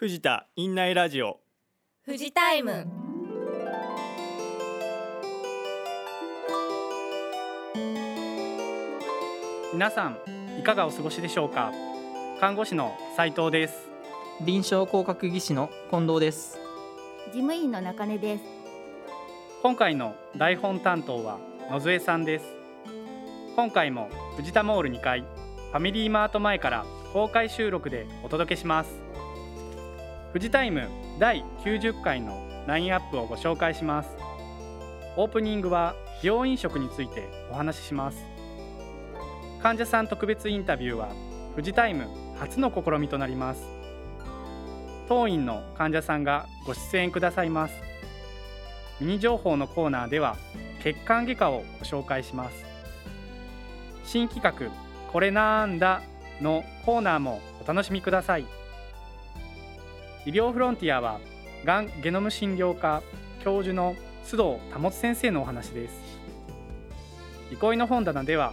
藤田院内ラジオ。富士タイム。皆さんいかがお過ごしでしょうか？看護師の斉藤です。臨床工学技師の近藤です。事務員の中根です。今回の台本担当は野添さんです。今回も藤田モール2階ファミリーマート前から公開収録でお届けします富士タイム第90回のラインアップをご紹介します。オープニングは病院食についてお話しします。患者さん特別インタビューは富士タイム初の試みとなります。当院の患者さんがご出演くださいます。ミニ情報のコーナーでは血管外科をご紹介します。新企画これなんだのコーナーもお楽しみください。医療フロンティアはがんゲノム診療科教授の須藤保先生のお話です。憩いの本棚では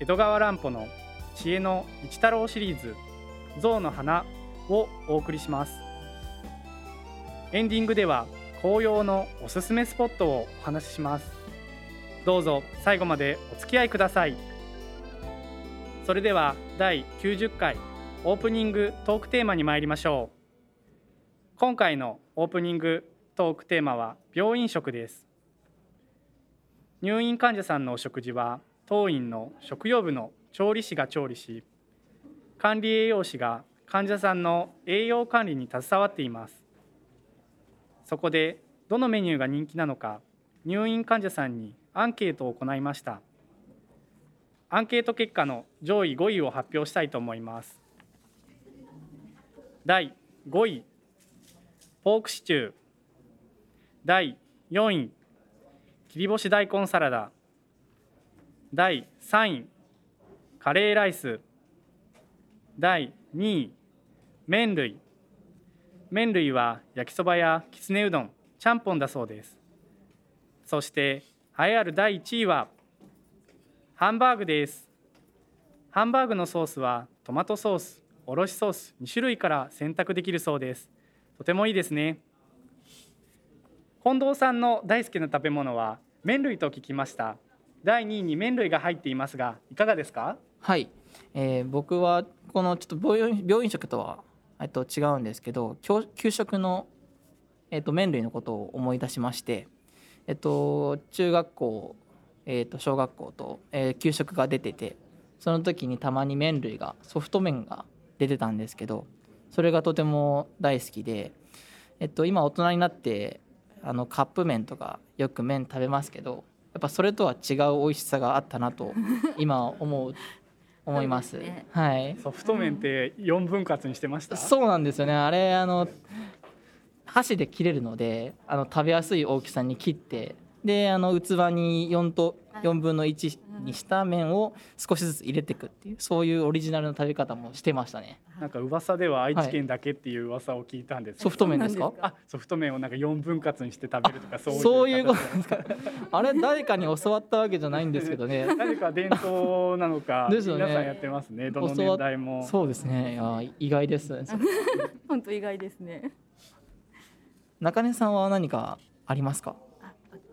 江戸川乱歩の知恵の一太郎シリーズ象の花をお送りします。エンディングでは紅葉のおすすめスポットをお話しします。どうぞ最後までお付き合いください。それでは第90回オープニングトークテーマに参りましょう。今回のオープニングトークテーマは病院食です。入院患者さんのお食事は当院の食用部の調理師が調理し管理栄養士が患者さんの栄養管理に携わっています。そこでどのメニューが人気なのか入院患者さんにアンケートを行いました。アンケート結果の上位5位を発表したいと思います。第5位。ポークシチュー。第4位。切り干し大根サラダ。第3位。カレーライス。第2位。麺類。麺類は焼きそばやきつねうどんちゃんぽんだそうです。そして栄えある第1位はハンバーグです。ハンバーグのソースはトマトソースおろしソース2種類から選択できるそうです。とてもいいですね。近藤さんの大好きな食べ物は麺類と聞きました。第2位に麺類が入っていますがいかがですか？はい、えー僕はこのちょっと病院病院食とはえっと違うんですけど給食のえっと麺類のことを思い出しましてえっと中学校えっと小学校と、えー給食が出ててその時にたまに麺類がソフト麺が出てたんですけどそれがとても大好きでえっと今大人になってあのカップ麺とかよく麺食べますけどやっぱそれとは違う美味しさがあったなと 今思う思います。はい。ソフト麺って4分割にしてました？そうなんですよね。あれあの箸で切れるので、あの食べやすい大きさに切って、であの器に4と4分の1にした麺を少しずつ入れていくっていうそういうオリジナルの食べ方もしてましたね。なんか噂では愛知県だけっていう噂を聞いたんですけどソフト麺ですか？あソフト麺をなんか4分割にして食べるとかそういうそういうこと形ですか。あれ誰かに教わったわけじゃないんですけどね。何か伝統なのかですよね皆さんやってますねどの年代もそうですね。いや意外です。本当意外ですね中根さんは何かありますか？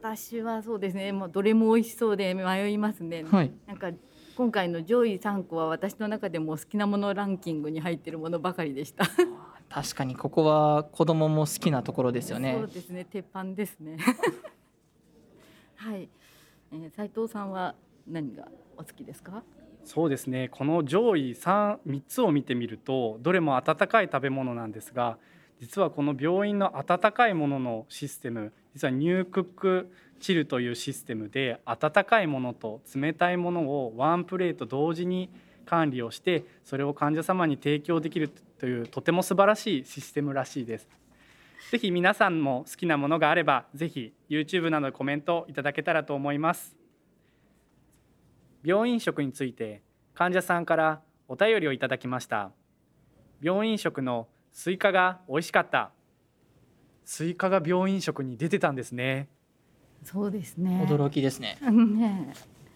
あ私はそうですねもうどれも美味しそうで迷いますね、はい。なんか今回の上位3個は私の中でも好きなものランキングに入っているものばかりでした。確かにここは子供も好きなところですよねそう。ですね鉄板ですね。はい、えー、斉藤さんは何がお好きですか？そうですねこの上位 3, 3つを見てみるとどれも温かい食べ物なんですが実はこの病院の温かいもののシステム実はニュークックチルというシステムで温かいものと冷たいものをワンプレート同時に管理をしてそれを患者様に提供できるというとても素晴らしいシステムらしいです。ぜひ皆さんも好きなものがあればぜひ YouTube などでコメントいただけたらと思います。病院食について患者さんからお便りをいただきました病院食のスイカが美味しかったスイカが病院食に出てたんですね。そうですね。驚きですね。ね。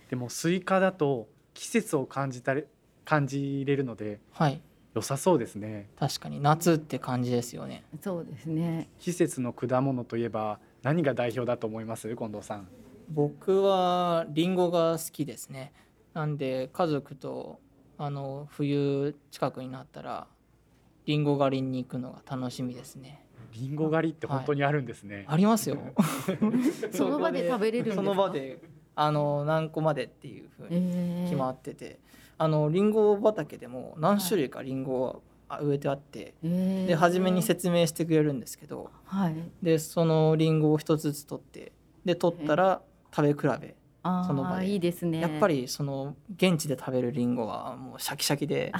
でもスイカだと季節を感じたれ感じれるのではい。良さそうですね。確かに夏って感じですよね。そうですね。季節の果物といえば何が代表だと思います？近藤さん。僕はリンゴが好きですね。なんで家族とあの冬近くになったらリンゴ狩りに行くのが楽しみですねリンゴ狩りって本当にあるんですね、ありますよ。その場で食べれるんですか？その場であの何個までっていうふうにえー。決まってて、あのリンゴ畑でも何種類かリンゴが植えてあって、えー。で初めに説明してくれるんですけどはい。でそのリンゴを一つずつ取ってで取ったら食べ比べあその場で。あいいですね。やっぱりその現地で食べるリンゴはもうシャキシャキで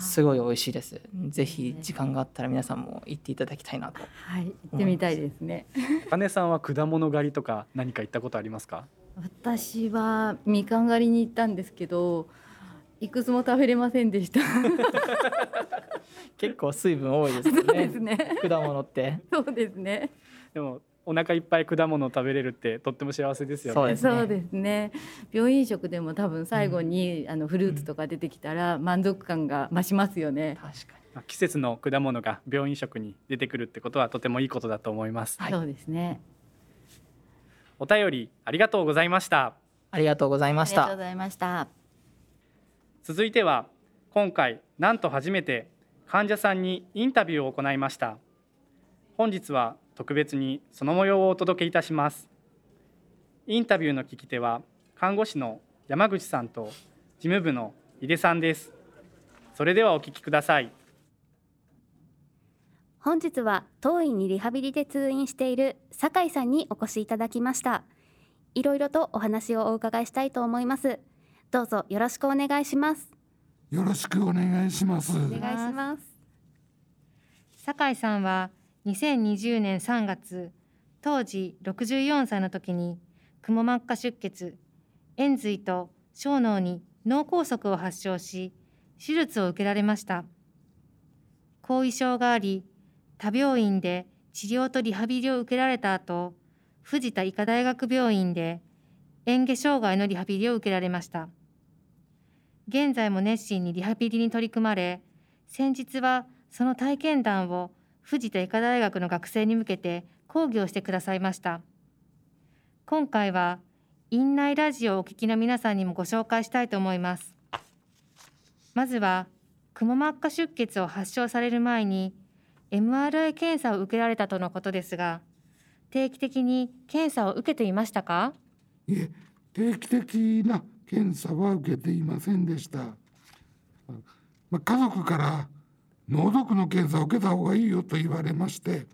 すごい美味しいです。ぜひ時間があったら皆さんも行っていただきたいなと。はい行ってみたいですね。金さんは果物狩りとか何か行ったことありますか？私はみかん狩りに行ったんですけどいくつも食べれませんでした。結構水分多いですよ そうでねすね。果物って。そうですね。でもお腹いっぱい果物を食べれるってとっても幸せですよね。そうですね。すね。病院食でも多分最後に、あのフルーツとか出てきたら満足感が増しますよね、確かに。まあ季節の果物が病院食に出てくるってことはとてもいいことだと思います、はい。そうですね。お便りありがとうございました。ありがとうございました。ありがとうございました。続いては今回なんと初めて患者さんにインタビューを行いました。本日は特別にその模様をお届けいたします。インタビューの聞き手は看護師の山口さんと事務部の井出さんです。それではお聞きください。本日は当院にリハビリで通院している酒井さんにお越しいただきました。いろいろとお話をお伺いしたいと思います。どうぞよろしくお願いします。よろしくお願いします。お願いします。酒井さんは2020年3月当時64歳の時にくも膜下出血円髄と小脳に脳梗塞を発症し手術を受けられました。後遺症があり他病院で治療とリハビリを受けられた後藤田医科大学病院で嚥下障害のリハビリを受けられました。現在も熱心にリハビリに取り組まれ先日はその体験談を藤田医科大学の学生に向けて講義をしてくださいました。今回は院内ラジオをお聞きの皆さんにもご紹介したいと思います。まずはくも膜下出血を発症される前に MRI 検査を受けられたとのことですが定期的に検査を受けていましたか？いえ、定期的な検査は受けていませんでした。まあ、家族から脳毒の検査を受けた方がいいよと言われまして、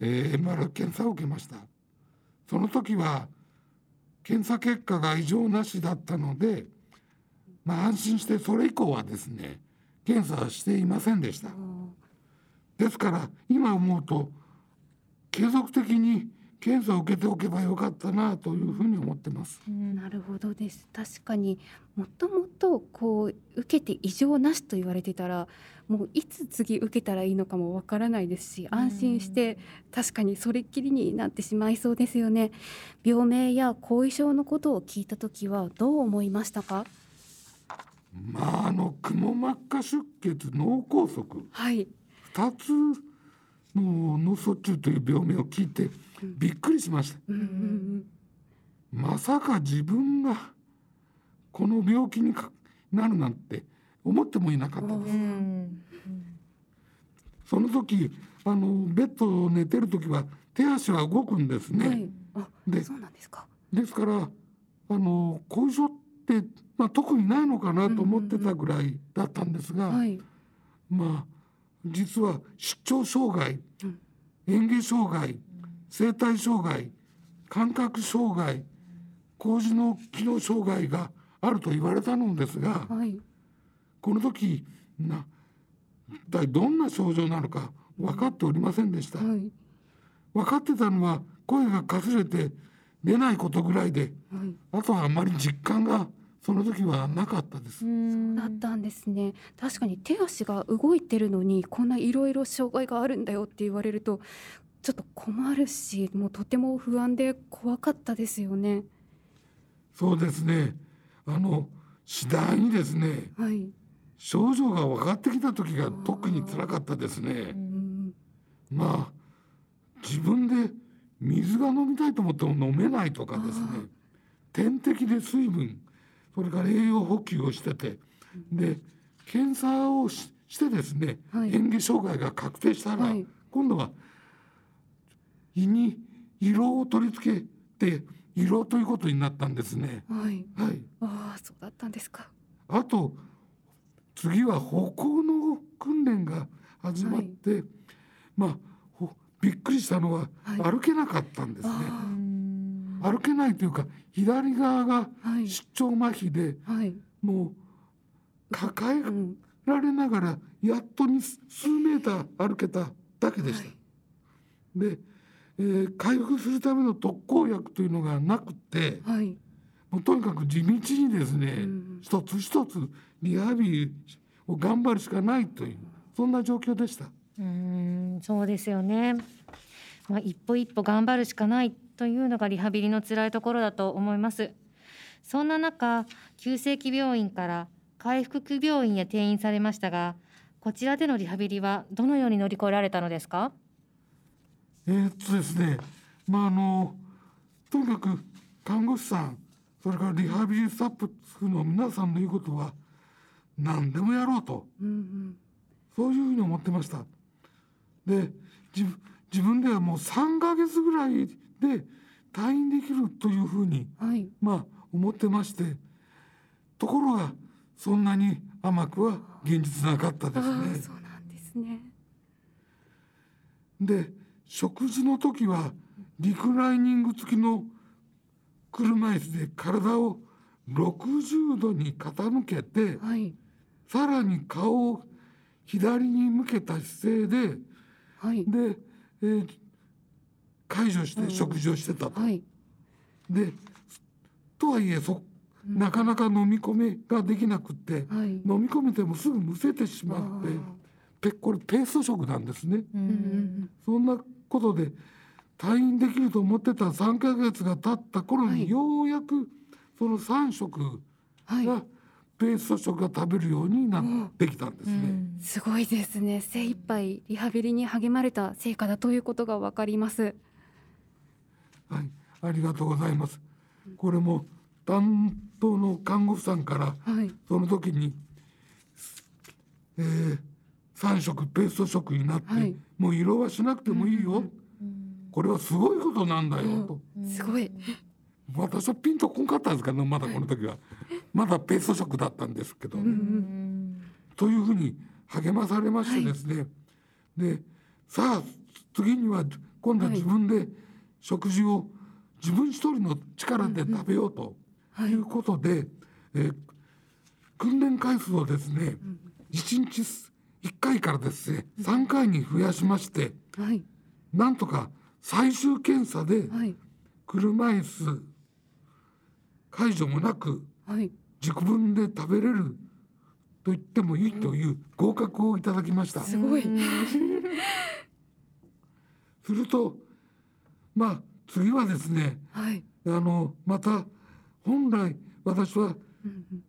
えー、MR 検査を受けました。その時は検査結果が異常なしだったので、まあ、安心してそれ以降はですね検査はしていませんでした。ですから今思うと継続的に検査を受けておけばよかったなというふうに思ってます。なるほどです確かにもともとこう受けて異常なしと言われてたらもういつ次受けたらいいのかもわからないですし安心して確かにそれっきりになってしまいそうですよね。病名や後遺症のことを聞いた時はどう思いましたか？まああのくも膜下出血脳梗塞。はい。2つの脳卒中という病名を聞いてびっくりしました。うんうん。まさか自分がこの病気にかなるなんて思ってもいなかったです。その時あのベッドを寝てる時は手足は動くんですね。うんはい。あでそうなんですか。ですからあの後遺症って、まあ、特にないのかなと思ってたぐらいだったんですが、はい。まあ実は出張障害うん。嚥下障害声帯障害感覚障害高次脳機能障害があると言われたのですがはいこの時な一体どんな症状なのか分かっておりませんでした。はい分かってたのは声がかすれて出ないことぐらいではいあとはあまり実感がその時はなかったです。だったんですね確かに手足が動いてるのにこんないろいろ障害があるんだよって言われるとちょっと困るしもうとても不安で怖かったですよねそうですね。あの次第にですね、はい症状が分かってきた時が特に辛かったですね。うん。まあ自分で水が飲みたいと思っても飲めないとかですね。点滴で水分それから栄養補給をしててで検査をししてですね、はい。嚥下障害が確定したら、はい。今度は胃に色を取り付けて色ということになったんですね。はい。はい、ああそうだったんですか。あと次は歩行の訓練が始まって、まあほびっくりしたのははい。歩けなかったんですね。あ歩けないというか左側が出張麻痺ではい。もう抱えうんられながらやっとに数メーター歩けただけでした。はい。で、えー回復するための特効薬というのがなくてはい。もうとにかく地道にですね、うん。一つ一つリハビリを頑張るしかないというそんな状況でした。うーんそうですよね、まあ、一歩一歩頑張るしかないというのがリハビリの辛いところだと思います。そんな中急性期病院から回復期病院へ転院されましたがこちらでのリハビリはどのように乗り越えられたのですか？えーっとですねまああのとにかく看護師さんそれからリハビリスタッフの皆さんの言うことは何でもやろうと。うんうん。そういうふうに思ってました。で自分自分ではもう3ヶ月ぐらいで退院できるというふうにはい。まあ思ってましてところがそんなに甘くは現実なかったですね。そうなんですね。で食事の時はリクライニング付きの車椅子で体を60度に傾けてはいさらに顔を左に向けた姿勢ではい。で、えー解除して食事をしてたと。はい。でとはいえそなかなか飲み込めができなくってはい。飲み込めてもすぐむせてしまってペこれペースト食なんですね。んうんそんなことで退院できると思ってた3ヶ月が経った頃に、はい。ようやくその3食はい。がペースト食が食べるようになってきたんですね。すごいですね。精一杯リハビリに励まれた成果だということがわかります。はい、ありがとうございます。これも担当の看護婦さんからはい。その時に、えー、3食ペースト食になって、はい。もう色はしなくてもいいよ、これはすごいことなんだよと、すごい。私はピンとこんかったんですけどまだこの時は まだペースト食だったんですけど、というふうに励まされましてですね、でさあ次には今度は自分で食事を自分一人の力で食べようとはい。いうことで、えー訓練回数をですね、1日1回からですね3回に増やしましてはい。なんとか最終検査ではい。車椅子解除もなくはい。自分で食べれると言ってもいいという合格をいただきました。すごい。するとまあ次はですねはい。あのまた本来私はうん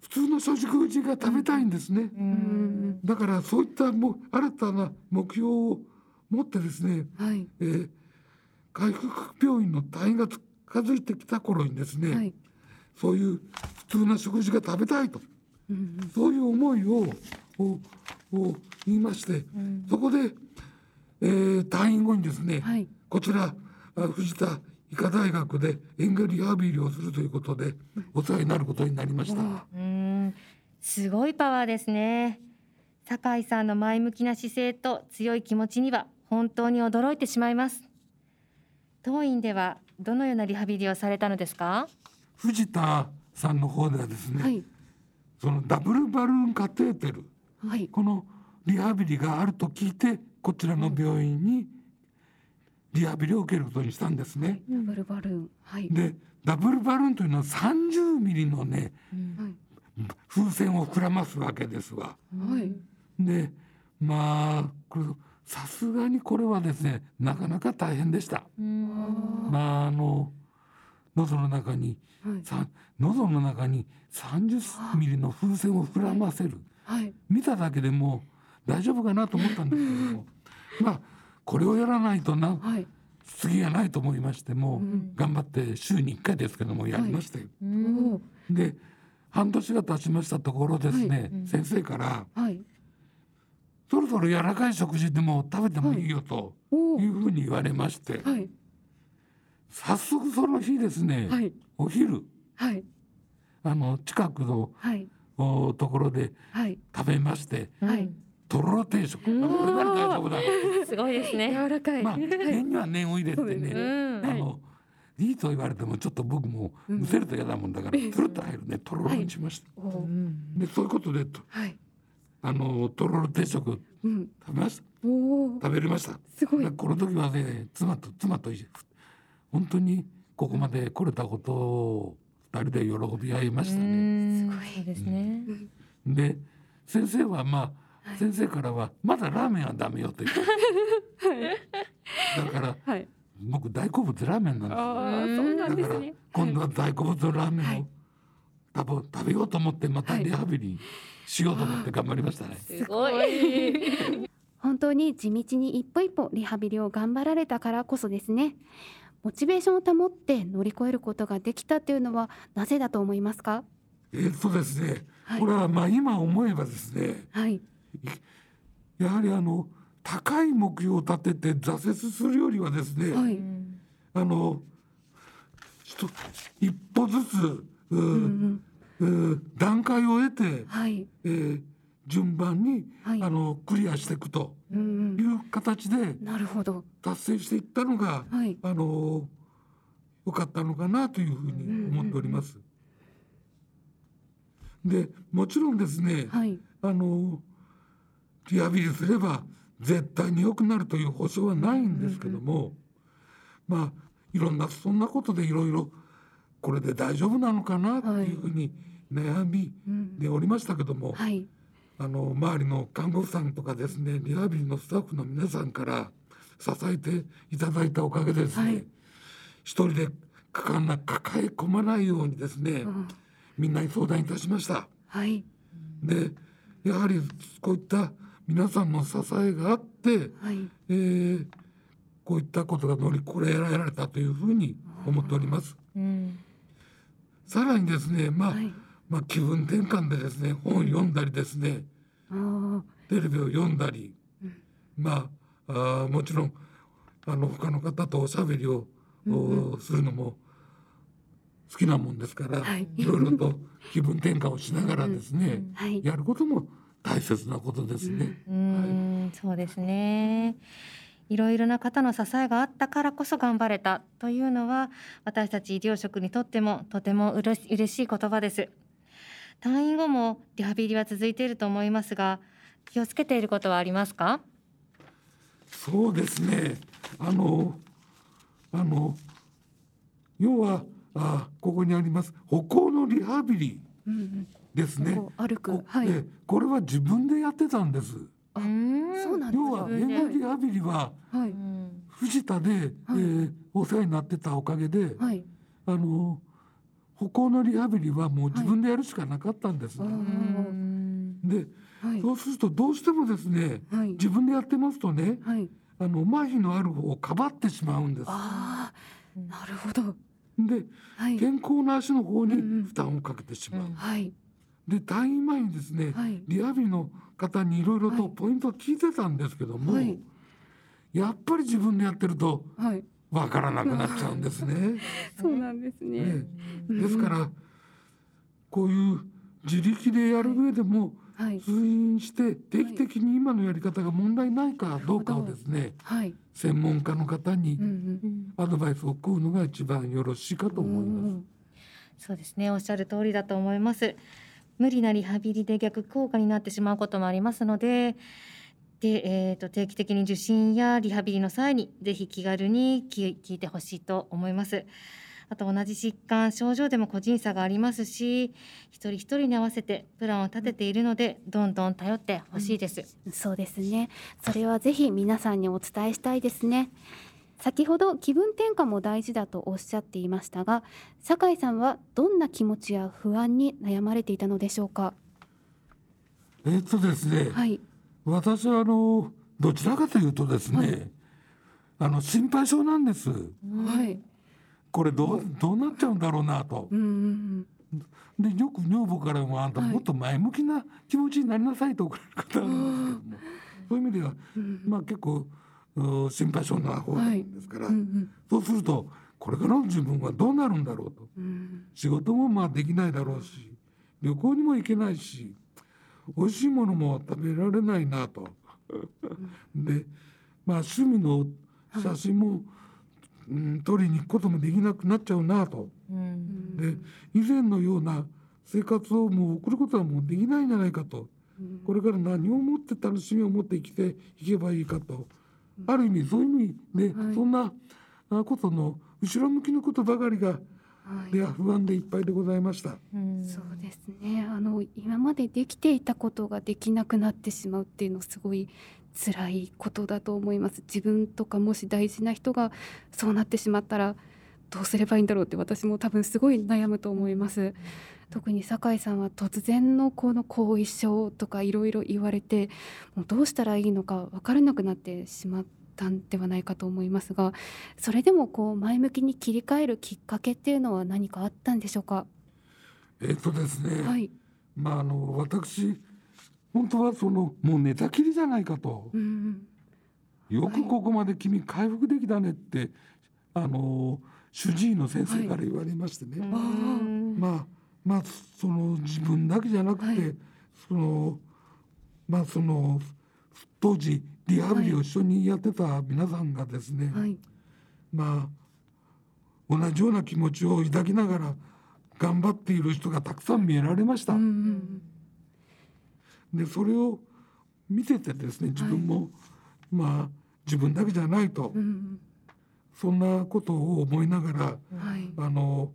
普通の食事が食べたいんですね。だからそういったも新たな目標を持ってですね、はい。えー回復病院の退院が近づいてきた頃にですね、はいそういう普通な食事が食べたいと。うんうんそういう思いををを言いまして、そこで、えー退院後にですね、はい。こちらあ藤田医科大学で園芸リハビリをするということでお世話になることになりました。うん。すごいパワーですね。酒井さんの前向きな姿勢と強い気持ちには本当に驚いてしまいます。当院ではどのようなリハビリをされたのですか？藤田さんの方ではですね、はい。そのダブルバルーンカテーテルはい。このリハビリがあると聞いてこちらの病院にリハビリを受けることにしたんですね。ダブルバルーン。はい。でダブルバルーンというのは30ミリのねはい。風船を膨らますわけですわ。はい。でまあこれさすがにこれはですねなかなか大変でした。まああの喉の中にはい。さ喉の中に30ミリの風船を膨らませる。はい。見ただけでも大丈夫かなと思ったんですけども。まあこれをやらないとな。はい。次がないと思いましても、うん。頑張って週に1回ですけどもやりましたよ。で半年が経ちましたところですね、うん。先生からはい「そろそろ柔らかい食事でも食べてもいいよ」というふうに言われまして、はい早速その日ですね、はい。お昼はい。あの近くのはい。おところではい。食べましてはい。とろろ定食、これなら大丈夫だ。すごいですね。柔らかい。まあはい。念には念を入れてね、そうん。あのいいと言われてもちょっと僕もむせると嫌だもんだから、うんつるっと入るねとろろにしました、おおでそういうことでとはい。あのとろろ定食うん。食べました。おお食べれました。すごい。でこの時はね妻と妻と一緒本当にここまで来れたことを二人で喜び合いましたね。うん。すごいですね。で先生はまあ、はい。先生からはまだラーメンはダメよと言ってだからはい。僕大好物ラーメンなんですよ。ああそうなんでだからすね今度は大好物のラーメンを、はい。食べ食べようと思ってまたはい。リハビリしようと思って頑張りましたね。すごい。本当に地道に一歩一歩リハビリを頑張られたからこそですねモチベーションを保って乗り越えることができたっていうのはなぜだと思いますか？えーっとですね、はい。これはまあ今思えばですねはい。やはりあの高い目標を立てて挫折するよりはですね、はい。あの一歩ずつう、うんうんう段階を得て、はい。えー順番に、はい。あのクリアしていくとうんうん。いう形でなるほど。達成していったのが、はい。あの良かったのかなというふうに思っております。でもちろんですね、はい。あのリハビリすれば絶対に良くなるという保証はないんですけども、まあいろんなそんなことでいろいろこれで大丈夫なのかなっていうふうに悩みうん。でおりましたけども、はいあの周りの看護婦さんとかですねリハビリのスタッフの皆さんから支えていただいたおかげでですね、はい。一人で抱え込まないようにですね、うん。みんなに相談いたしました。はい。でやはりこういった皆さんの支えがあって、はい。えーこういったことが乗り越えられたというふうに思っております。うん。さらにですね、まあ、はいまあ気分転換でですね本を読んだりですね。テレビを読んだり、うん。まああーもちろんあの他の方とおしゃべりを、うんおするのも好きなもんですから、はい。いろいろと気分転換をしながらですね、はい。やることも大切なことですね。うん。そうですね。いろいろな方の支えがあったからこそ頑張れたというのは私たち医療職にとってもとてもうれし嬉しい言葉です。退院後もリハビリは続いていると思いますが気をつけていることはありますか？そうですね。あの、あの、要は、あ、ここにあります。歩行のリハビリうんですね。うん歩くこはいえこれは自分でやってたんです。あうんそうなんです要は、か園芸リハビリは、藤田で、えーお世話になってたおかげで、はいあの。歩行のリハビリはもう自分でやるしかなかったんですね。あうん。で、はい。そうすると、どうしてもですね。はい。自分でやってますとね、はい。あの麻痺のある方をかばってしまうんです。ああなるほど。で、はい。健康な足の方にうんうん。負担をかけてしまう。うん。はい。で退院前にですね、はい。リハビリの方にいろいろとはい。ポイントを聞いてたんですけども、はい。やっぱり自分でやってるとはいわからなくなっちゃうんですね。そうなんですね。ね。うん。ですからこういう自力でやる上でもはい。通院して定期的に今のやり方が問題ないかどうかをですねはい。専門家の方にうんうん。アドバイスを請うのが一番よろしいかと思います。そうですね。おっしゃる通りだと思います。無理なリハビリで逆効果になってしまうこともありますのでで、えー、と定期的に受診やリハビリの際にぜひ気軽に聞聞いてほしいと思います。あと同じ疾患症状でも個人差がありますし一人一人に合わせてプランを立てているのでどんどん頼ってほしいです、そうですね。それはぜひ皆さんにお伝えしたいですね。先ほど気分転換も大事だとおっしゃっていましたが酒井さんはどんな気持ちや不安に悩まれていたのでしょうか？えっとですね、はい私はあのどちらかというとですね、はい。あの心配性なんです。はい。これどうどうなっちゃうんだろうなと。う。んうんでよく女房からもあんたはい。もっと前向きな気持ちになりなさいと送られる方なんですけども、そういう意味ではうん。まあ結構う心配性な方なんですから、うんうん。そうするとこれからの自分はどうなるんだろうと。うん。仕事もまあできないだろうし旅行にも行けないし美味しいものも食べられないなと。でまあ趣味の写真も、うん、撮りに行くこともできなくなっちゃうなと。うんで以前のような生活をもう送ることはもうできないんじゃないかと。これから何を持って楽しみを持って生きていけばいいかと。ある意味そういう意味で、はいそんなあことの後ろ向きのことばかりがはいでは不安でいっぱいでございました。うん。そうですね。あの今までできていたことができなくなってしまうっていうのすごい辛いことだと思います。自分とかもし大事な人がそうなってしまったらどうすればいいんだろうって私も多分すごい悩むと思います。特に酒井さんは突然のこの後遺症とかいろいろ言われてもうどうしたらいいのか分からなくなってしまったんではないかと思いますがそれでもこう前向きに切り替えるきっかけっていうのは何かあったんでしょうか？えっとですね、はい、まああの私本当はそのもう寝たきりじゃないかと。うんよくここまで君回復できたねってあの主治医の先生から言われましてね、うん。まあまあその自分だけじゃなくて、はい。そのまあその当時リハビリを一緒にやってた皆さんがですね、はい。まあ同じような気持ちを抱きながら頑張っている人がたくさん見えられました。うんうんでそれを見ててですね自分も、まあ自分だけじゃないと、うんそんなことを思いながらはい。あの、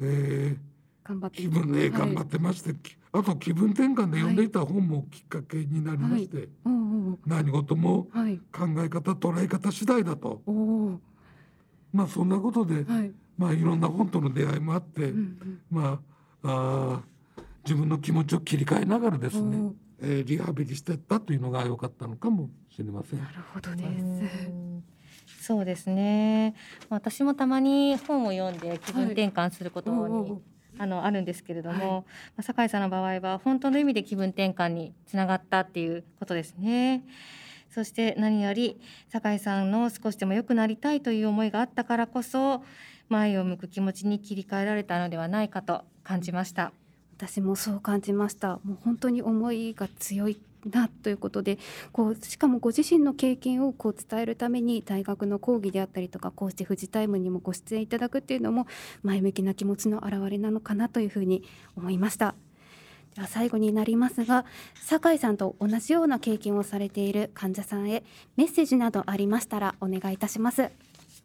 え頑張ってー気分で頑張ってまして、きあと気分転換で読んでいた本もきっかけになりまして、おお何事もはい。考え方捉え方次第だと。まあそんなことで、はい。まあいろんな本との出会いもあって、うんうん。まああー自分の気持ちを切り替えながらですね、えーリハビリしてったというのが良かったのかもしれません。なるほどでうんそうですね。私もたまに本を読んで気分転換することに、あのあるんですけれども、はいまあ酒井さんの場合は本当の意味で気分転換につながったっていうことですね。そして何より酒井さんの少しでも良くなりたいという思いがあったからこそ前を向く気持ちに切り替えられたのではないかと感じました。私もそう感じましたもう本当に思いが強いなということでこうしかもご自身の経験をこう伝えるために大学の講義であったりとかこうしてフジタイムにもご出演いただくっていうのも前向きな気持ちの表れなのかなというふうに思いましたでは最後になりますが酒井さんと同じような経験をされている患者さんへメッセージなどありましたらお願いいたします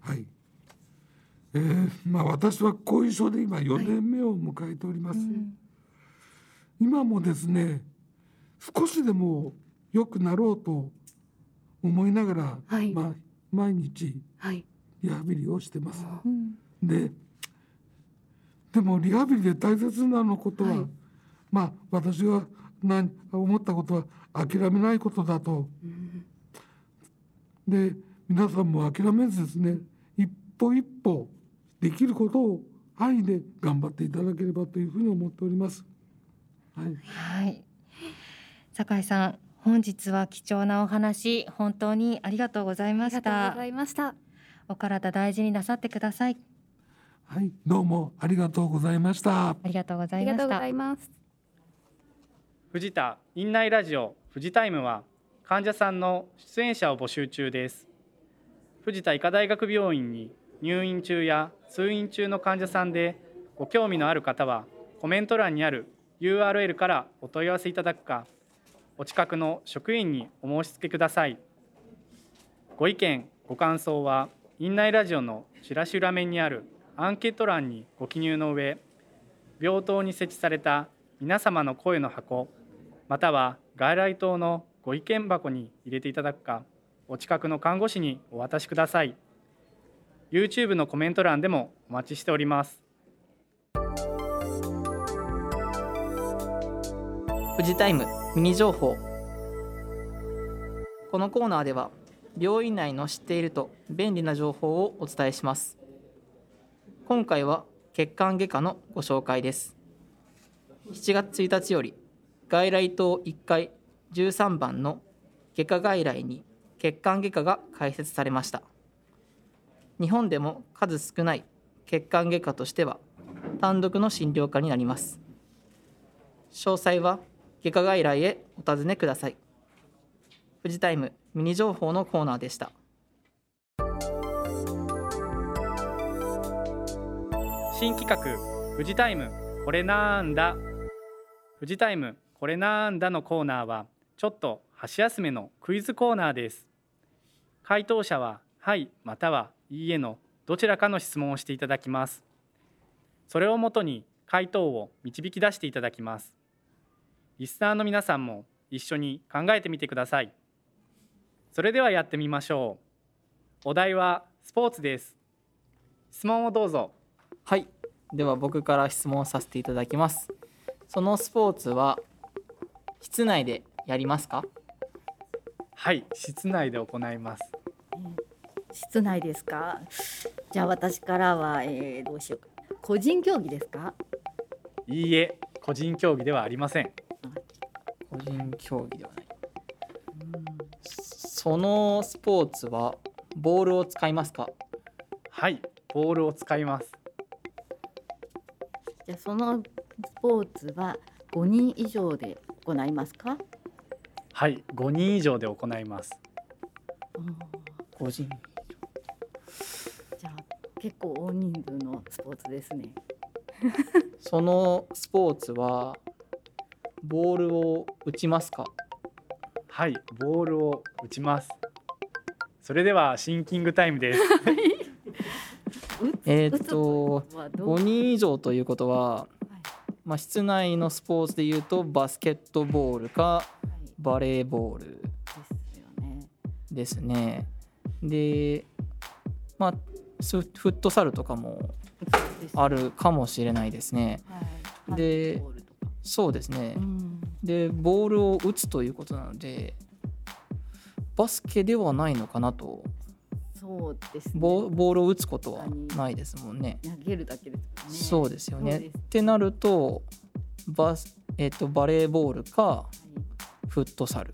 はい。えー、まあ私は後遺症で今4年目を迎えております。今もですね、少しでも良くなろうと思いながら、はいまあ毎日はいリハビリをしてます。うんで、でもリハビリで大切なのことは、はいまあ私が何思ったことは諦めないことだと。うんで皆さんも諦めずですね一歩一歩できることを範囲で頑張っていただければというふうに思っております。はい、はい。酒井さん、本日は貴重なお話、本当にありがとうございましたありがとうござ。いましたお体大事になさってください。はい、どうもありがとうございました。ありがとうござありがとうごいました。ざいます藤田院内ラジオフジタイムは患者さんの出演者を募集中です藤田医科大学病院に入院中や通院中の患者さんでご興味のある方はコメント欄にある URL からお問い合わせいただくかお近くの職員にお申し付けください。ご意見ご感想は院内ラジオのチラシ裏面にあるアンケート欄にご記入の上病棟に設置された皆様の声の箱または外来等のご意見箱に入れていただくかお近くの看護師にお渡しください。YouTube のコメント欄でもお待ちしております。富士タイムミニ情報。このコーナーでは病院内の知っていると便利な情報をお伝えします。今回は血管外科のご紹介です。7月1日より外来棟1階13番の外科外来に血管外科が開設されました。日本でも数少ない血管外科としては単独の診療科になります。詳細は外科外来へお尋ねください。富士タイムミニ情報のコーナーでした。新企画富士タイムこれなんだ。富士タイムこれなんだのコーナーはちょっと箸休めのクイズコーナーです。回答者ははいまたはいいえのどちらかの質問をしていただきます。それをもとに回答を導き出していただきます。リスナーの皆さんも一緒に考えてみてください。それではやってみましょう。お題はスポーツです。質問をどうぞ。はい。では僕から質問させていただきます。そのスポーツは室内でやりますか？はい。室内で行います。室内ですか？じゃあ私からは、えー、どうしようか。個人競技ですか？いいえ。個人競技ではありません個人競技ではない。そのスポーツはボールを使いますか？はいボールを使います。じゃあそのスポーツは5人以上で行いますか？はい5人以上で行います。個人じゃあ結構大人数のスポーツですね。そのスポーツはボールを打ちますか？はいボールを打ちます。それではシンキングタイムです。えーっとはどう？5人以上ということは、まあ、室内のスポーツでいうとバスケットボールかはい。バレーボールですよね。ですね。でまあスフットサルとかもあるかもしれないですね。はい。でそうですね。うん。でボールを打つということなのでバスケではないのかなと。そうですね。ボボールを打つことはないですもんね。投げるだけですよね。そうですよね。ってなるとバス、えっとバレーボールかはフットサル。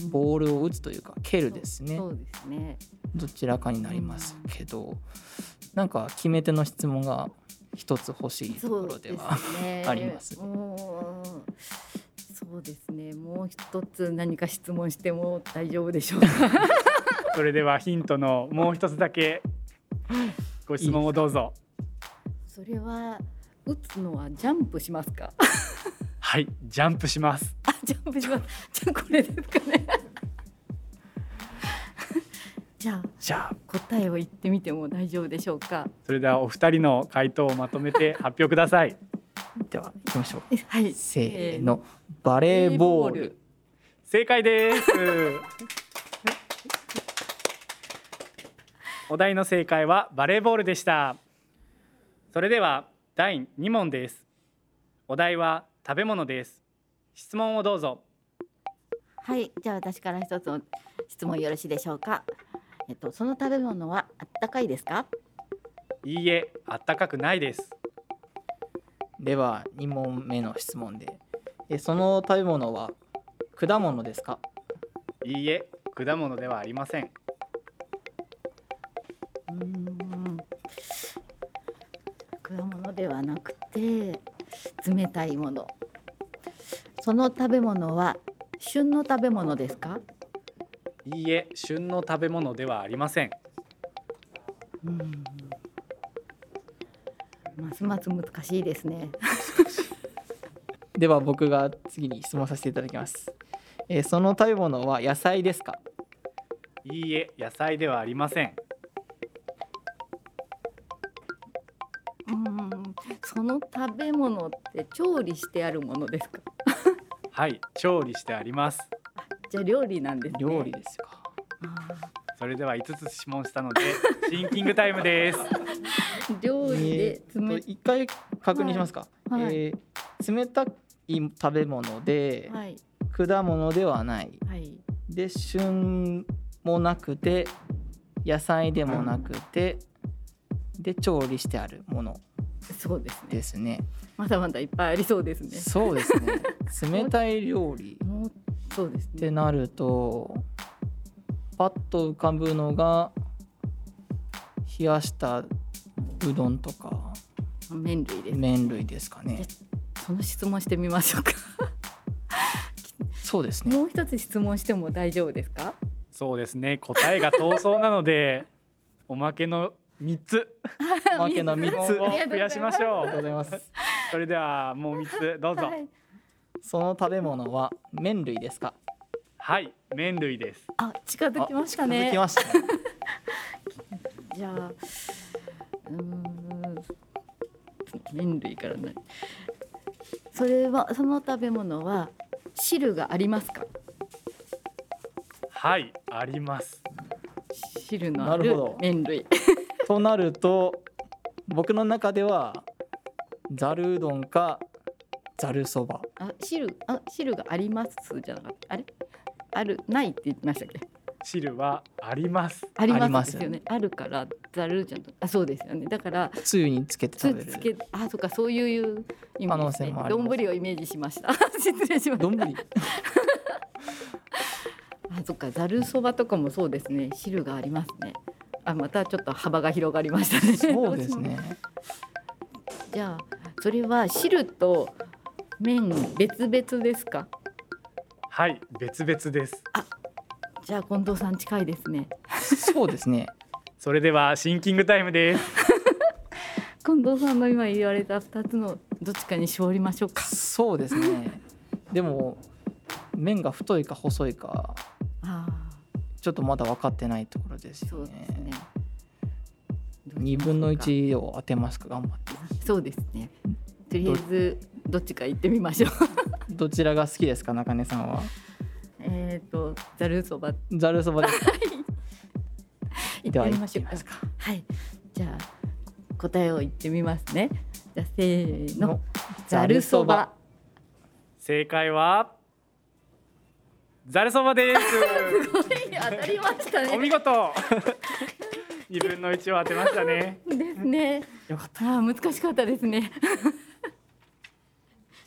いうん。ボールを打つというか蹴るですね。そうですね。どちらかになりますけど。なんか決め手の質問が一つ欲しいところではそうね。ありますうんそうですね。もう一つ何か質問しても大丈夫でしょうか？それではヒントのもう一つだけご質問をどうぞ。それは打つのはジャンプしますか？はいジャンプします。あジャンプします。じゃあこれですかねじゃあじゃあ。答えを言ってみても大丈夫でしょうか？それではお二人の回答をまとめて 発表ください。では行きましょう。えはい。せーの。バレーボール。正解です。お題の正解はバレーボールでした。それでは第2問です。お題は食べ物です。質問をどうぞ。はい。じゃあ私から一つの質問よろしいでしょうか？えっとその食べ物はあったかいですか？いいえあったかくないです。では2問目の質問で。えその食べ物は果物ですか？いいえ果物ではありません。うーん。果物ではなくて冷たいもの。その食べ物は旬の食べ物ですか？いいえ旬の食べ物ではありません。うーん。ますます難しいですね。では僕が次に質問させていただきます。えその食べ物は野菜ですか？いいえ野菜ではありません。うーん。その食べ物って調理してあるものですか？はい調理してありますじゃあ料理なんですね。料理ですか。それでは5つ質問したので シンキングタイムです。料理で冷一回確認しますか、はい。はい。えー冷たい食べ物で、はい。果物ではない。はい。で旬もなくて野菜でもなくてで調理してあるもの。そうですね。ですね。まだまだいっぱいありそうですね。そうですね。冷たい料理。もうそうです。ってねなるとパッと浮かぶのが冷やしたうどんとか。麺類です麺類ですかね。その質問してみましょうか。そうですね。もう一つ質問しても大丈夫ですか？そうですね。答えが遠そうなので おまけの3つ。おまけの3つ。を増やしましょありがとうごうざいます。それではもう3つ。どうぞ。はいその食べ物は麺類ですか？はい麺類です。あ近づきましたあ近づねきました。ねじゃあうーん。麺類からね。それはその食べ物は汁がありますか？はいあります。汁のあるなるほど麺類。となると僕の中ではざるうどんかざるそば。あ汁あ汁がありますじゃなかった。あれ？あるないって言ってましたっけ？汁はあります。ありまますよね。あるからざるじゃんあそうですよね。だからつゆにつけてつ食べる。つけあそうかそういう意可能味です。ね丼をイメージしました。失礼しました。丼？あそっかざるそばとかもそうですね。汁がありますね。あまたちょっと幅が広がりましたね。そうですね。じゃあそれは汁と麺別々ですか？はい別々です。じゃあ近藤さん近いですね。そうですね。それではシンキングタイムです。近藤さんの今言われた二つのどっちかに絞りましょうか。そうですね。でも麺が太いか細いかあちょっとまだ分かってないところですあよね。そうですね。2分の1を当てますか？頑張って。そうですね。とりあえずどっちか行ってみましょう。どちらが好きですか中根さんは？えっとざるそば。ざるそばですか？行ってみましょう。はい。じゃあ答えを言ってみますね。じゃあせーの。ざざるそば。正解は？ざるそばです。当たりましたね。お見事。二分の一を当てましたね。ですね。よかった。難しかったですね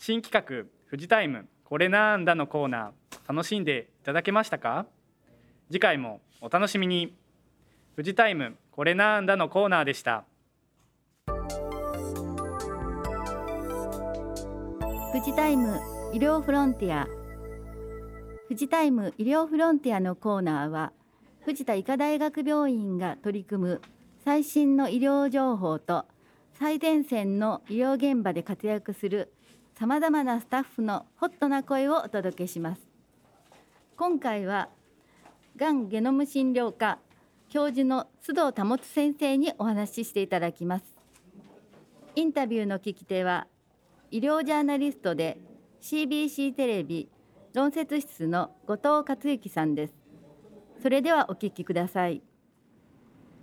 新企画フジタイム。これなんだのコーナー。楽しんでいただけましたか？次回もお楽しみに。フジタイムこれなんだのコーナーでした。フジタイム医療フロンティア。フジタイム医療フロンティアのコーナーは藤田医科大学病院が取り組む最新の医療情報と最前線の医療現場で活躍するさまざまなスタッフのホットな声をお届けします。今回はがんゲノム診療科教授の須藤保先生にお話ししていただきます。インタビューの聞き手は医療ジャーナリストで CBC テレビ論説室の後藤克之さんです。それではお聞きください。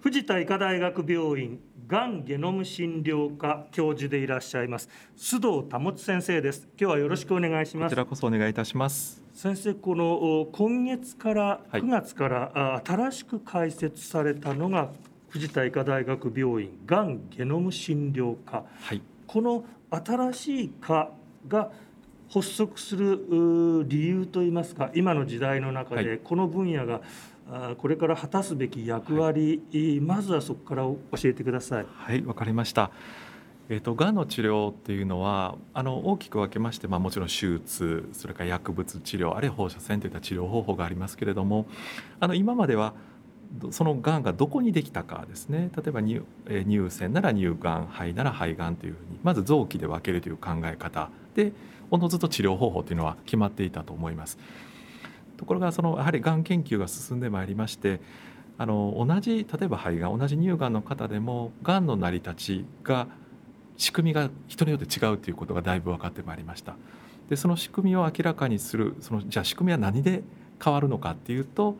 藤田医科大学病院がんゲノム診療科教授でいらっしゃいます須藤保先生です。今日はよろしくお願いします。こちらこそお願いいたします。先生このお今月からはい。9月から、あ新しく開設されたのが藤田医科大学病院がんゲノム診療科。はい。この新しい科が発足するう理由といいますか今の時代の中はでこの分野があこれから果たすべき役割、まずはそこから教えてください。はい、わかりました。えっ、と、がんの治療っていうのは、あの大きく分けまして、まあ、もちろん手術、それから薬物治療、あるいは放射線といった治療方法がありますけれども。あの今までは。どそのがんがどこにできたかですね例えば乳,、えー乳腺なら乳がん肺なら肺がんというふうにまず臓器で分けるという考え方でおのずと治療方法というのは決まっていたと思います。ところがそのやはりがん研究が進んでまいりましてあの同じ例えば肺がん同じ乳がんの方でもがんの成り立ちが仕組みが人によって違うということがだいぶ分かってまいりました。でその仕組みを明らかにするそのじゃあ仕組みは何で変わるのかっていうと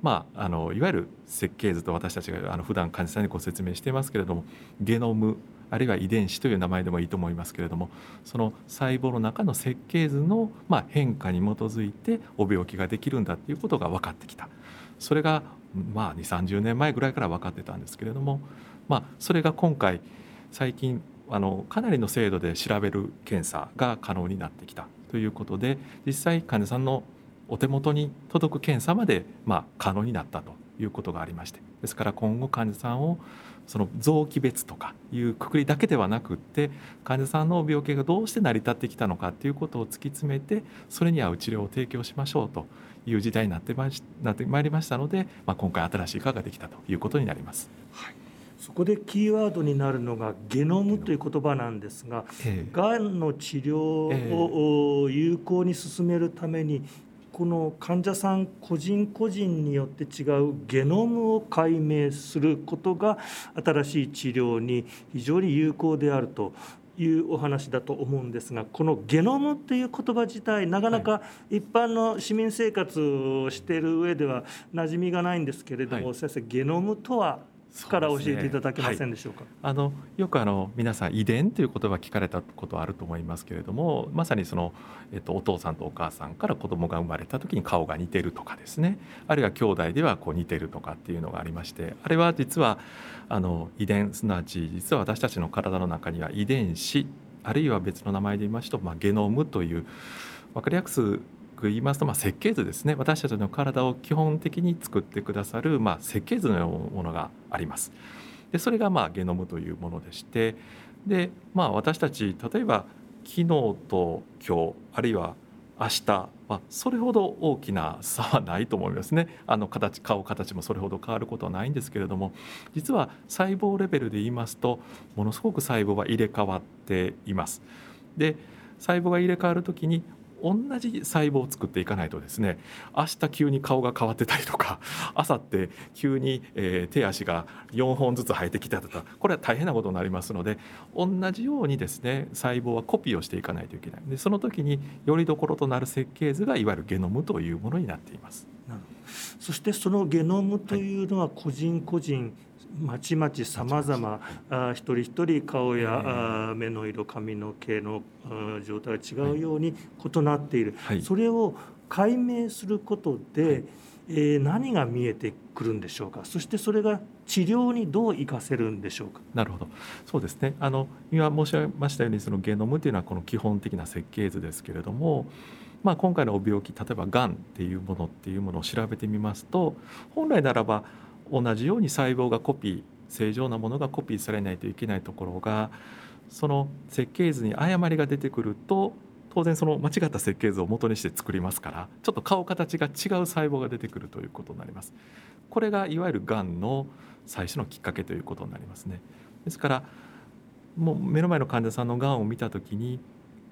まあ、あのいわゆる設計図と私たちがあの普段患者さんにご説明していますけれどもゲノムあるいは遺伝子という名前でもいいと思いますけれどもその細胞の中の設計図の、ま、変化に基づいてお病気ができるんだということが分かってきた。それが、まあ、2 3 0年前ぐらいから分かってたんですけれども、まあ、それが今回最近あのかなりの精度で調べる検査が可能になってきたということで実際患者さんのお手元に届く検査まで、まあ、可能になったということがありましてですから今後患者さんをその臓器別とかいうくくりだけではなくって患者さんの病気がどうして成り立ってきたのかということを突き詰めてそれに合う治療を提供しましょうという時代になってまなってまいりましたので、まあ、今回新しい科ができたということになります。はいそこでキーワードになるのがゲノムという言葉なんですが、がんの治療を有効に進めるためにこの患者さん個人個人によって違うゲノムを解明することが新しい治療に非常に有効であるというお話だと思うんですがこのゲノムっていう言葉自体なかなか一般の市民生活をしている上では馴染みがないんですけれども、はい、先生ゲノムとはから教えていただけませんでしょうか？はい、あのよくあの皆さん遺伝という言葉聞かれたことあると思いますけれども、まさにそのえっとお父さんとお母さんから子供が生まれた時に顔が似てるとかですね、あるいは兄弟ではこう似てるとかっていうのがありまして、あれは実はあの遺伝すなわち実は私たちの体の中には遺伝子あるいは別の名前で言いますと、まあ、ゲノムという分かりやすく言いますと、まあ、設計図ですね私たちの体を基本的に作ってくださる、まあ、設計図のようなものがあります。でそれがまあゲノムというものでしてで、まあ、私たち例えば昨日と今日あるいは明日はそれほど大きな差はないと思いますねあの形顔形もそれほど変わることはないんですけれども実は細胞レベルで言いますとものすごく細胞は入れ替わっています。で細胞が入れ替わる時に同じ細胞を作っていかないとですね明日急に顔が変わってたりとか 明後日急に、えー、手足が4本ずつ生えてきたとかこれは大変なことになりますので同じようにですね細胞はコピーをしていかないといけないでその時によりどころとなる設計図がいわゆるゲノムというものになっています。そしてそのゲノムというのは個人個人、はい。まちまちさまざま一人一人顔や目の色髪の毛の状態が違うように異なっている、はい、それを解明することで、はい、えー、何が見えてくるんでしょうか？そしてそれが治療にどう生かせるんでしょうか？なるほど。そうですね。あの今申し上げましたようにそのゲノムというのはこの基本的な設計図ですけれどもまあ、今回のお病気例えばがんっていうものっていうものを調べてみますと本来ならば同じように細胞がコピー正常なものがコピーされないといけないところがその設計図に誤りが出てくると当然その間違った設計図を元にして作りますからちょっと顔形が違う細胞が出てくるということになります。これがいわゆるがんの最初のきっかけということになりますね。ですからもう目の前の患者さんのがんを見た時に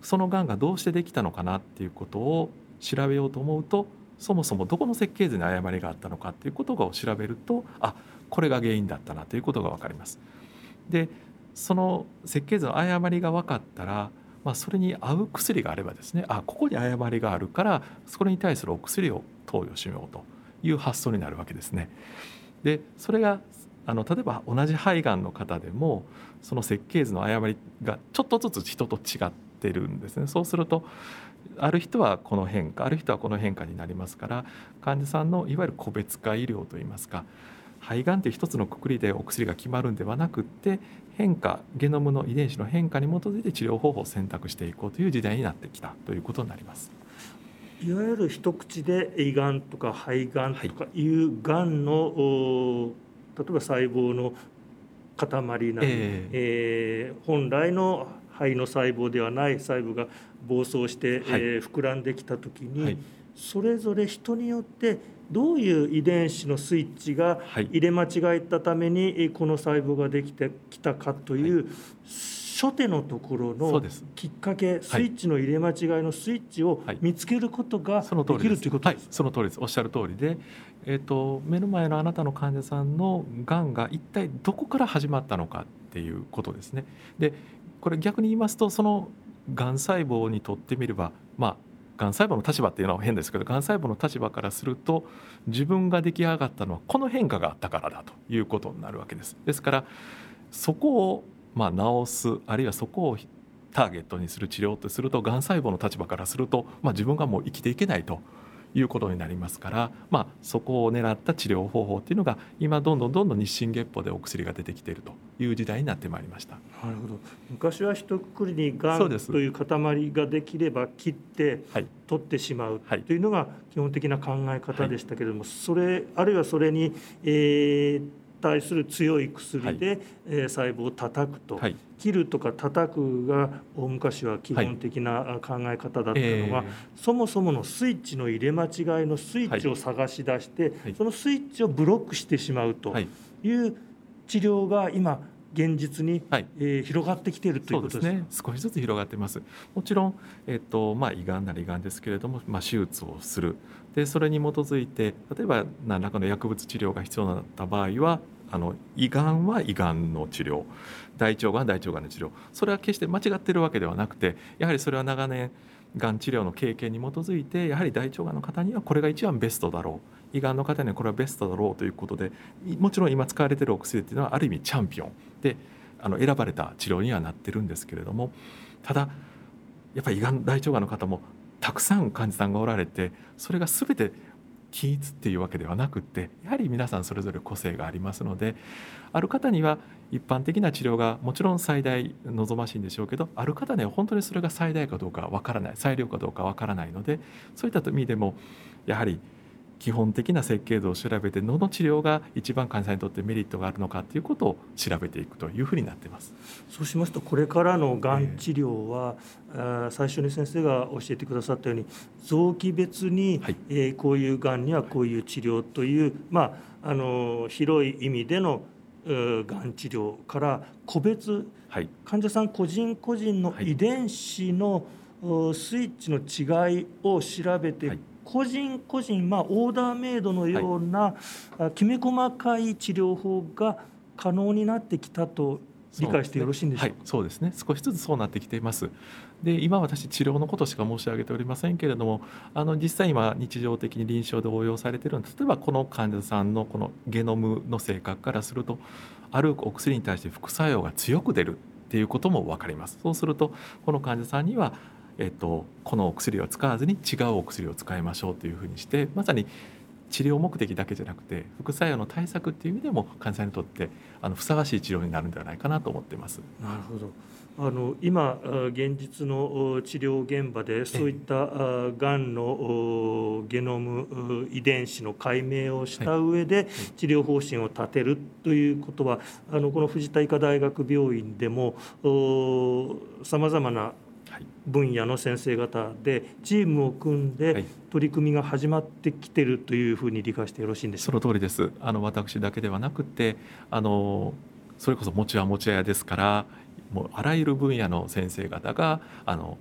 そのがんがどうしてできたのかなっていうことを調べようと思うとそもそもどこの設計図に誤りがあったのかということを調べるとあこれが原因だったなということが分かります。でその設計図の誤りが分かったら、まあ、それに合う薬があればですねあここに誤りがあるからそれに対するお薬を投与しようという発想になるわけですね。でそれがあの例えば同じ肺がんの方でもその設計図の誤りがちょっとずつ人と違っるんですね。そうするとある人はこの変化ある人はこの変化になりますから患者さんのいわゆる個別化医療といいますか肺がんという一つのくくりでお薬が決まるんではなくって変化ゲノムの遺伝子の変化に基づいて治療方法を選択していこうという時代になってきたということになります。いわゆる一口で胃がんとか肺がんとかいうがんの、はい、例えば細胞の塊なり、えー、えー、本来の肺の細胞ではない細胞が暴走して、はい、えー、膨らんできた時に、はい、それぞれ人によってどういう遺伝子のスイッチが入れ間違えたためにこの細胞ができてきたかという、初手のところのきっかけスイッチの入れ間違いのスイッチを見つけることができるということです、はい、その通りです。おっしゃる通りで、えーと、目の前のあなたの患者さんのがんが一体どこから始まったのかっていうことですね。でこれ逆に言いますとそのがん細胞にとってみればまあがん細胞の立場っていうのは変ですけどがん細胞の立場からすると自分が出来上がったのはこの変化があったからだということになるわけです。ですからそこをまあ治すあるいはそこをターゲットにする治療とするとがん細胞の立場からすると、まあ、自分がもう生きていけないということになりますから、まあ、そこを狙った治療方法っていうのが今どんどんどんどん日進月歩でお薬が出てきているという時代になってまいりました。なるほど。昔は一括りにがんという塊ができれば切って取ってしまうというのが基本的な考え方でしたけれども、それあるいはそれに、えー、対する強い薬で、はい、えー、細胞を叩くと、はい、切るとか叩くが大昔は基本的な考え方だったのが、はいえー、そもそものスイッチの入れ間違いのスイッチを探し出して、そのスイッチをブロックしてしまうとい。う治療が今現実に、はい、えー、広がってきているということですね。少しずつ広がってます。もちろん、えっ、とまあ胃がんなら胃がんですけれども、まあ手術をする。でそれに基づいて例えば何らかの薬物治療が必要だった場合はあの胃がんは胃がんの治療大腸がんは大腸がんの治療。それは決して間違ってるわけではなくてやはりそれは長年がん治療の経験に基づいてやはり大腸がんの方にはこれが一番ベストだろう。胃がんの方にはこれはベストだろうということでもちろん今使われてるお薬っていうのはある意味チャンピオン。であの選ばれた治療にはなってるんですけれどもただやっぱり胃がん大腸がんの方もたくさん患者さんがおられてそれが全て均一っていうわけではなくってやはり皆さんそれぞれ個性がありますのである方には一般的な治療がもちろん最大望ましいんでしょうけどある方には本当にそれが最大かどうかわからない最良かどうかわからないのでそういった意味でもやはり基本的な設計図を調べてどの治療が一番患者さんにとってメリットがあるのかということを調べていくというふうになっています。そうしますとこれからのがん治療は、えー、最初に先生が教えてくださったように臓器別に、はい、えー、こういうがんにはこういう治療という、まあ、あの広い意味でのがん治療から個別、はい、患者さん個人個人の遺伝子のスイッチの違いを調べて、はい個人個人、まあ、オーダーメイドのような、はい、きめ細かい治療法が可能になってきたと理解してよろしいんでしょうか、はい、そうですね。少しずつそうなってきています。で今私治療のことしか申し上げておりませんけれどもあの実際今日常的に臨床で応用されているのは例えばこの患者さんのこのゲノムの性格からするとあるお薬に対して副作用が強く出るっていうことも分かります。そうするとこの患者さんにはえっと、このお薬を使わずに違うお薬を使いましょうというふうにしてまさに治療目的だけじゃなくて副作用の対策っていう意味でも患者さんにとってあのふさわしい治療になるんではないかなと思っています。なるほど。あの今現実の治療現場でそういったがんのゲノム遺伝子の解明をした上で治療方針を立てるということはあのこの藤田医科大学病院でもさまざまな分野の先生方でチームを組んで取り組みが始まってきてるというふうに理解してよろしいんでしょうか？その通りです。あの私だけではなくて、あのそれこそ持ちは持ち屋ですから、もうあらゆる分野の先生方があの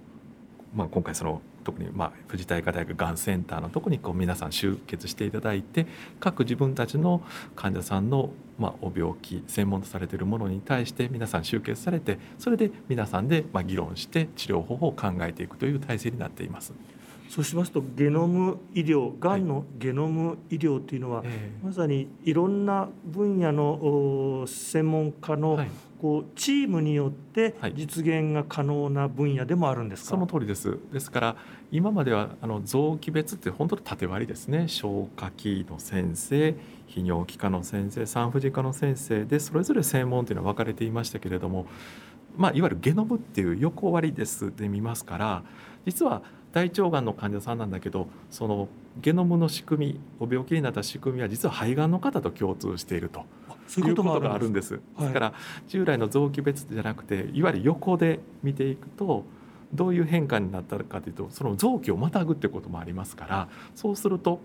まあ今回その特にまあ藤田医科大学がんセンターのとこにこう皆さん集結していただいて各自分たちの患者さんのまあお病気専門とされているものに対して皆さん集結されてそれで皆さんでまあ議論して治療方法を考えていくという体制になっています。そうしますとゲノム医療がんのゲノム医療というのは、はい。まさにいろんな分野の専門家の、はい。こうチームによって実現が可能な分野でもあるんですか、はい、その通りです。ですから今まではあの臓器別って本当に縦割りですね。消化器の先生泌尿器科の先生産婦人科の先生でそれぞれ専門というのは分かれていましたけれども、まあ、いわゆるゲノムっていう横割りですで見ますから実は大腸がんの患者さんなんだけどそのゲノムの仕組みお病気になった仕組みは実は肺がんの方と共通していると。そういうことがあるんです。ですから従来の臓器別じゃなくていわゆる横で見ていくとどういう変化になったかというとその臓器をまたぐってこともありますからそうすると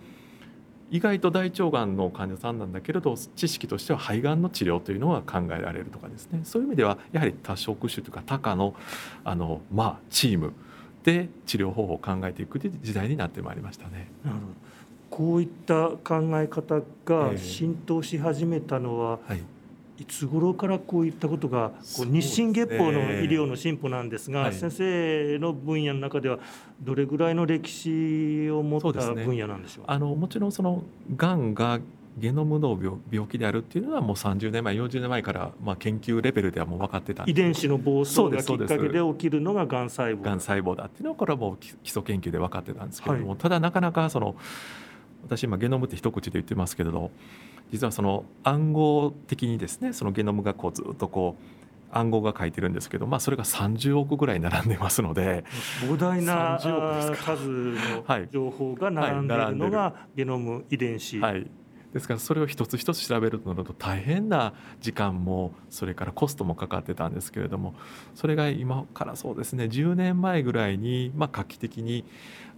意外と大腸がんの患者さんなんだけれど知識としては肺がんの治療というのは考えられるとかですねそういう意味ではやはり多職種というか多科のあの、まあ、チームで治療方法を考えていくという時代になってまいりましたね。なるほど。こういった考え方が浸透し始めたのは、はい、いつ頃からこういったことがこう日進月歩の医療の進歩なんですが、先生の分野の中ではどれぐらいの歴史を持った分野なんでしょう？あのもちろんそのがんがゲノムの病気であるっていうのはもう30年前40年前からまあ研究レベルではもう分かってた。遺伝子の暴走がきっかけで起きるのががん細胞。がん細胞だっていうのはこれはもう基礎研究で分かってたんですけれども、はい、ただなかなかその私今ゲノムって一口で言ってますけれど実はその暗号的にですねそのゲノムがこうずっとこう暗号が書いてるんですけど、まあ、それが30億ぐらい並んでますので膨大な数の情報が並んでいるのがゲノム遺伝子、はい、ですからそれを一つ一つ調べるとなると大変な時間もそれからコストもかかってたんですけれどもそれが今からそうですね10年前ぐらいにま画期的に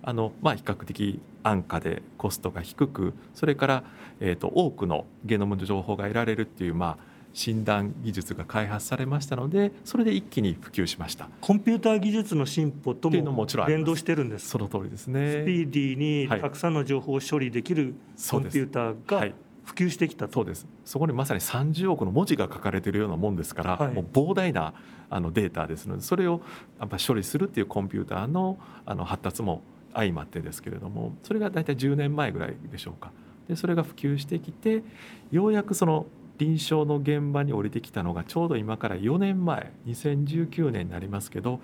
あのま比較的安価でコストが低くそれからえと多くのゲノムの情報が得られるっていうまあ診断技術が開発されましたのでそれで一気に普及しました。コンピューター技術の進歩とも連動してるんです。その通りですね。スピーディーにたくさんの情報を処理できるコンピューターが普及してきたそうです。そこにまさに30億の文字が書かれているようなもんですから、はい、もう膨大なあのデータですのでそれをやっぱ処理するっていうコンピューターのあの発達も相まってですけれどもそれが大体10年前ぐらいでしょうか。でそれが普及してきてようやくその臨床の現場に降りてきたのがちょうど今から4年前2019年になりますけど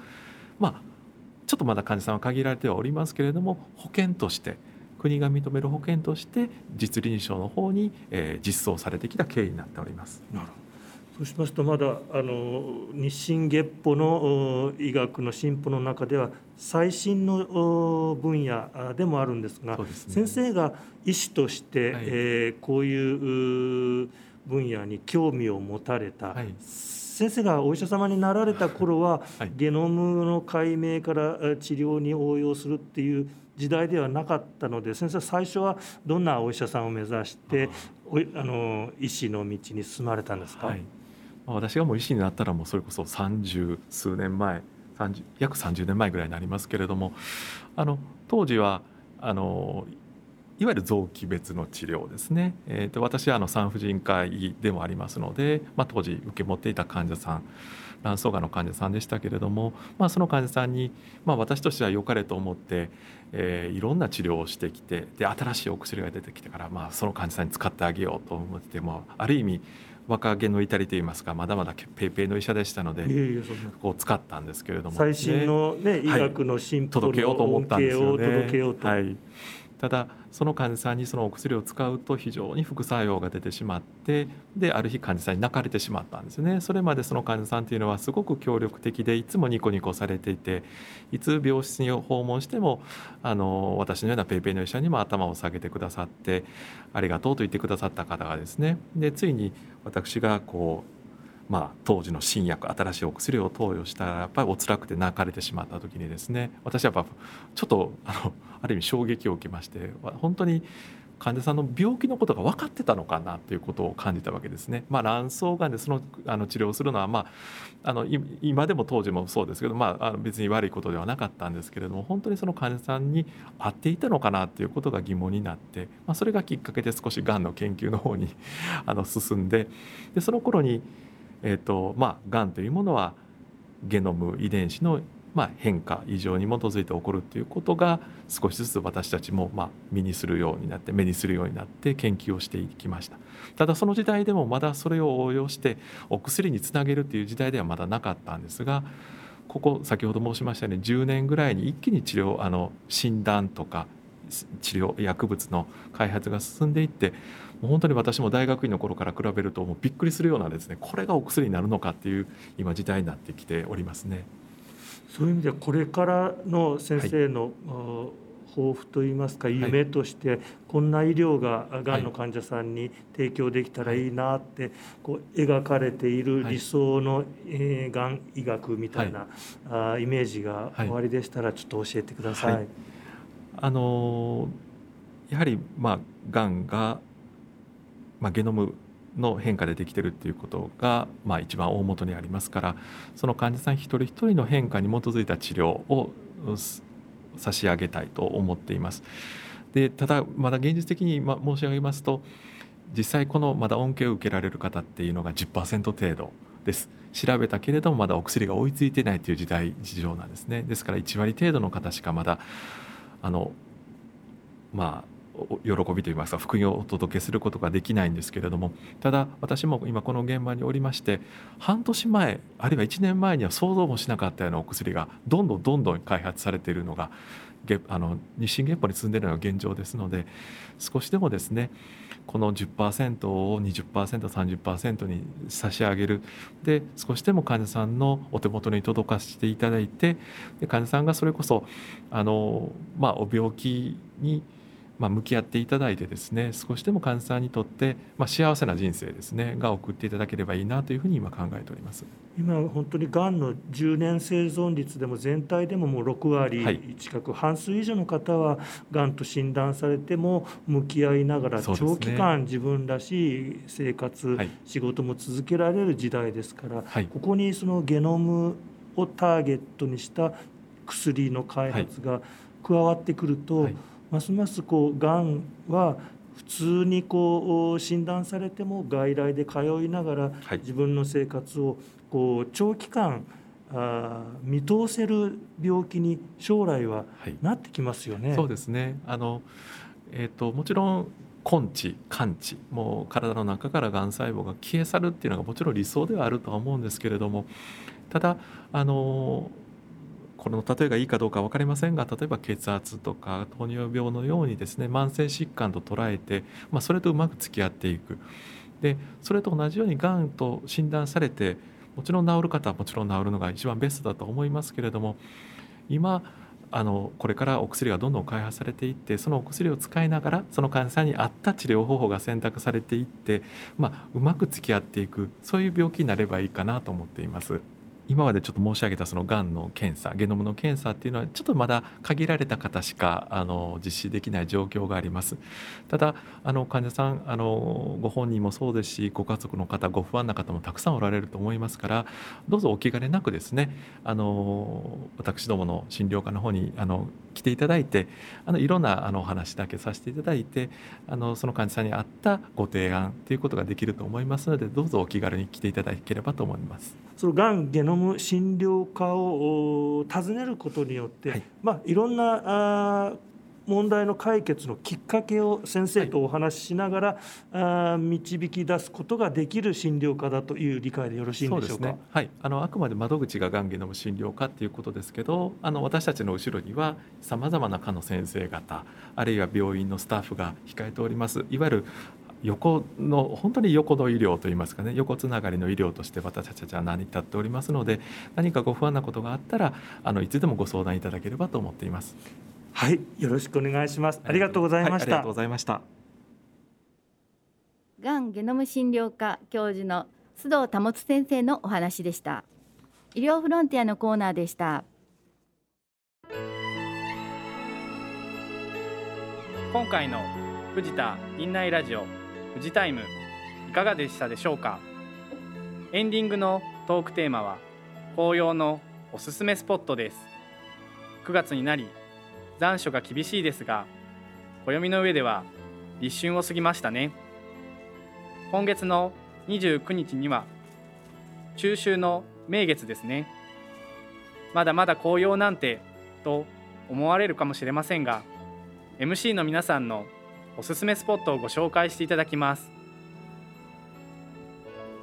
まあちょっとまだ患者さんは限られてはおりますけれども保険として国が認める保険として実臨床の方に、えー、実装されてきた経緯になっております。なるほど。そうしますとまだあの日進月歩の医学の進歩の中では最新の分野でもあるんですが、ね、先生が医師として、はい、えー、こういう分野に興味を持たれた、はい、先生がお医者様になられた頃は、はい、ゲノムの解明から治療に応用するっていう時代ではなかったので先生最初はどんなお医者さんを目指してあの医師の道に進まれたんですか、はい、私がもう医師になったらもうそれこそ三十数年前約30年前ぐらいになりますけれどもあの当時はあのいわゆる臓器別の治療ですね、えー、と私はあの産婦人科医でもありますので、まあ、当時受け持っていた患者さん卵巣がんの患者さんでしたけれども、まあ、その患者さんに、まあ、私としては良かれと思って、えー、いろんな治療をしてきてで新しいお薬が出てきてから、まあ、その患者さんに使ってあげようと思ってもある意味若気の至りといいますかまだまだペイペイの医者でしたのでこう使ったんですけれども、最新の、ね、医学の進歩の、はい、届けようと思ったんですよね。はいただその患者さんにそのお薬を使うと非常に副作用が出てしまってである日患者さんに泣かれてしまったんですね。それまでその患者さんというのはすごく協力的でいつもニコニコされていていつ病室に訪問してもあの私のような PayPay の医者にも頭を下げてくださってありがとうと言ってくださった方がですね。でついに私がこうまあ、当時の新薬新しいお薬を投与したらやっぱりお辛くて泣かれてしまった時にですね私はやっぱちょっとあのある意味衝撃を受けまして本当に患者さんの病気のことが分かってたのかなということを感じたわけですね。まあ、卵巣がんでそのあの治療をするのは、まあ、あの今でも当時もそうですけど、まあ、あの別に悪いことではなかったんですけれども本当にその患者さんに合っていたのかなということが疑問になって、まあ、それがきっかけで少しがんの研究の方にあの進んででその頃にえーとまあ、がんというものはゲノム遺伝子のまあ、変化異常に基づいて起こるということが少しずつ私たちもまあ身にするようになって目にするようになって研究をしていきました。ただその時代でもまだそれを応用してお薬につなげるという時代ではまだなかったんですがここ先ほど申しましたように10年ぐらいに一気に治療あの診断とか治療薬物の開発が進んでいってもう本当に私も大学院の頃から比べるともうびっくりするようなですねこれがお薬になるのかっていう今時代になってきておりますね。そういう意味ではこれからの先生の、はい、抱負といいますか夢としてこんな医療ががんの患者さんに提供できたらいいなってこう描かれている理想のえがん医学みたいなあイメージがおありでしたらちょっと教えてください。あのやはりまあがんがまあ、ゲノムの変化でできてるっていうことが、まあ、一番大元にありますからその患者さん一人一人の変化に基づいた治療を差し上げたいと思っています。でただまだ現実的に、申し上げますと実際このまだ恩恵を受けられる方っていうのが10%程度です調べたけれどもまだお薬が追いついてないという時代事情なんですねですから1割程度の方しかまだあのまあ喜びといいますか福音をお届けすることができないんですけれどもただ私も今この現場におりまして半年前あるいは1年前には想像もしなかったようなお薬がどんどんどんどん開発されているのがあの日進月歩に進んでいるのが現状ですので少しでもですねこの10%を 20%30% に差し上げる。で少しでも患者さんのお手元に届かせていただいてで患者さんがそれこそあの、まあ、お病気にまあ、向き合っていただいてですね少しでも患者さんにとって、まあ、幸せな人生ですねが送っていただければいいなというふうに今考えております。今本当にがんの10年生存率でも全体でももう6割近く、はい、半数以上の方はがんと診断されても向き合いながら長期間自分らしい生活、はい、仕事も続けられる時代ですから、はい、ここにそのゲノムをターゲットにした薬の開発が加わってくると、ますますこうがんは普通にこう診断されても外来で通いながら自分の生活をこう長期間あ見通せる病気に将来はなってきますよね。はい、そうですね。あの、えーと、もちろん根治完治もう体の中からがん細胞が消え去るっていうのがもちろん理想ではあるとは思うんですけれどもただあのこの例えがいいかどうか分かりませんが例えば血圧とか糖尿病のようにですね慢性疾患と捉えて、まあ、それとうまく付き合っていくでそれと同じようにがんと診断されてもちろん治る方はもちろん治るのが一番ベストだと思いますけれども今あのこれからお薬がどんどん開発されていってそのお薬を使いながらその患者さんに合った治療方法が選択されていって、まあ、うまく付き合っていくそういう病気になればいいかなと思っています。今までちょっと申し上げたそのがんの検査ゲノムの検査っていうのはちょっとまだ限られた方しかあの実施できない状況があります。ただあの患者さんあのご本人もそうですしご家族の方ご不安な方もたくさんおられると思いますからどうぞお気兼ねなくですねあの私どもの診療科の方にあの来ていただいてあのいろんなあのお話だけさせていただいてあのその患者さんに合ったご提案ということができると思いますのでどうぞお気軽に来ていただければと思います。そのがんゲノム診療科を訪ねることによって、はいまあ、いろんなあ問題の解決のきっかけを先生とお話ししながら、はい、あ導き出すことができる診療科だという理解でよろしいんでしょうか？ね、はい、あのあくまで窓口ががんゲノム診療科っていうことですけど、あの私たちの後ろにはさまざまな科の先生方、あるいは病院のスタッフが控えております。いわゆる横の本当に横の医療といいますかね横つながりの医療として私たちは成り立っておりますので何かご不安なことがあったらあのいつでもご相談いただければと思っていますはいよろしくお願いします。ありがとうございました、はい、ありがとうございました。がんゲノム診療科教授の須藤保先生のお話でした。医療フロンティアのコーナーでした。今回の藤田院内ラジオ富士タイムいかがでしたでしょうか？エンディングのトークテーマは紅葉のおすすめスポットです。9月になり残暑が厳しいですが暦の上では立春を過ぎましたね。今月の29日には中秋の名月ですね。まだまだ紅葉なんてと思われるかもしれませんが MC の皆さんのおすすめスポットをご紹介していただきます。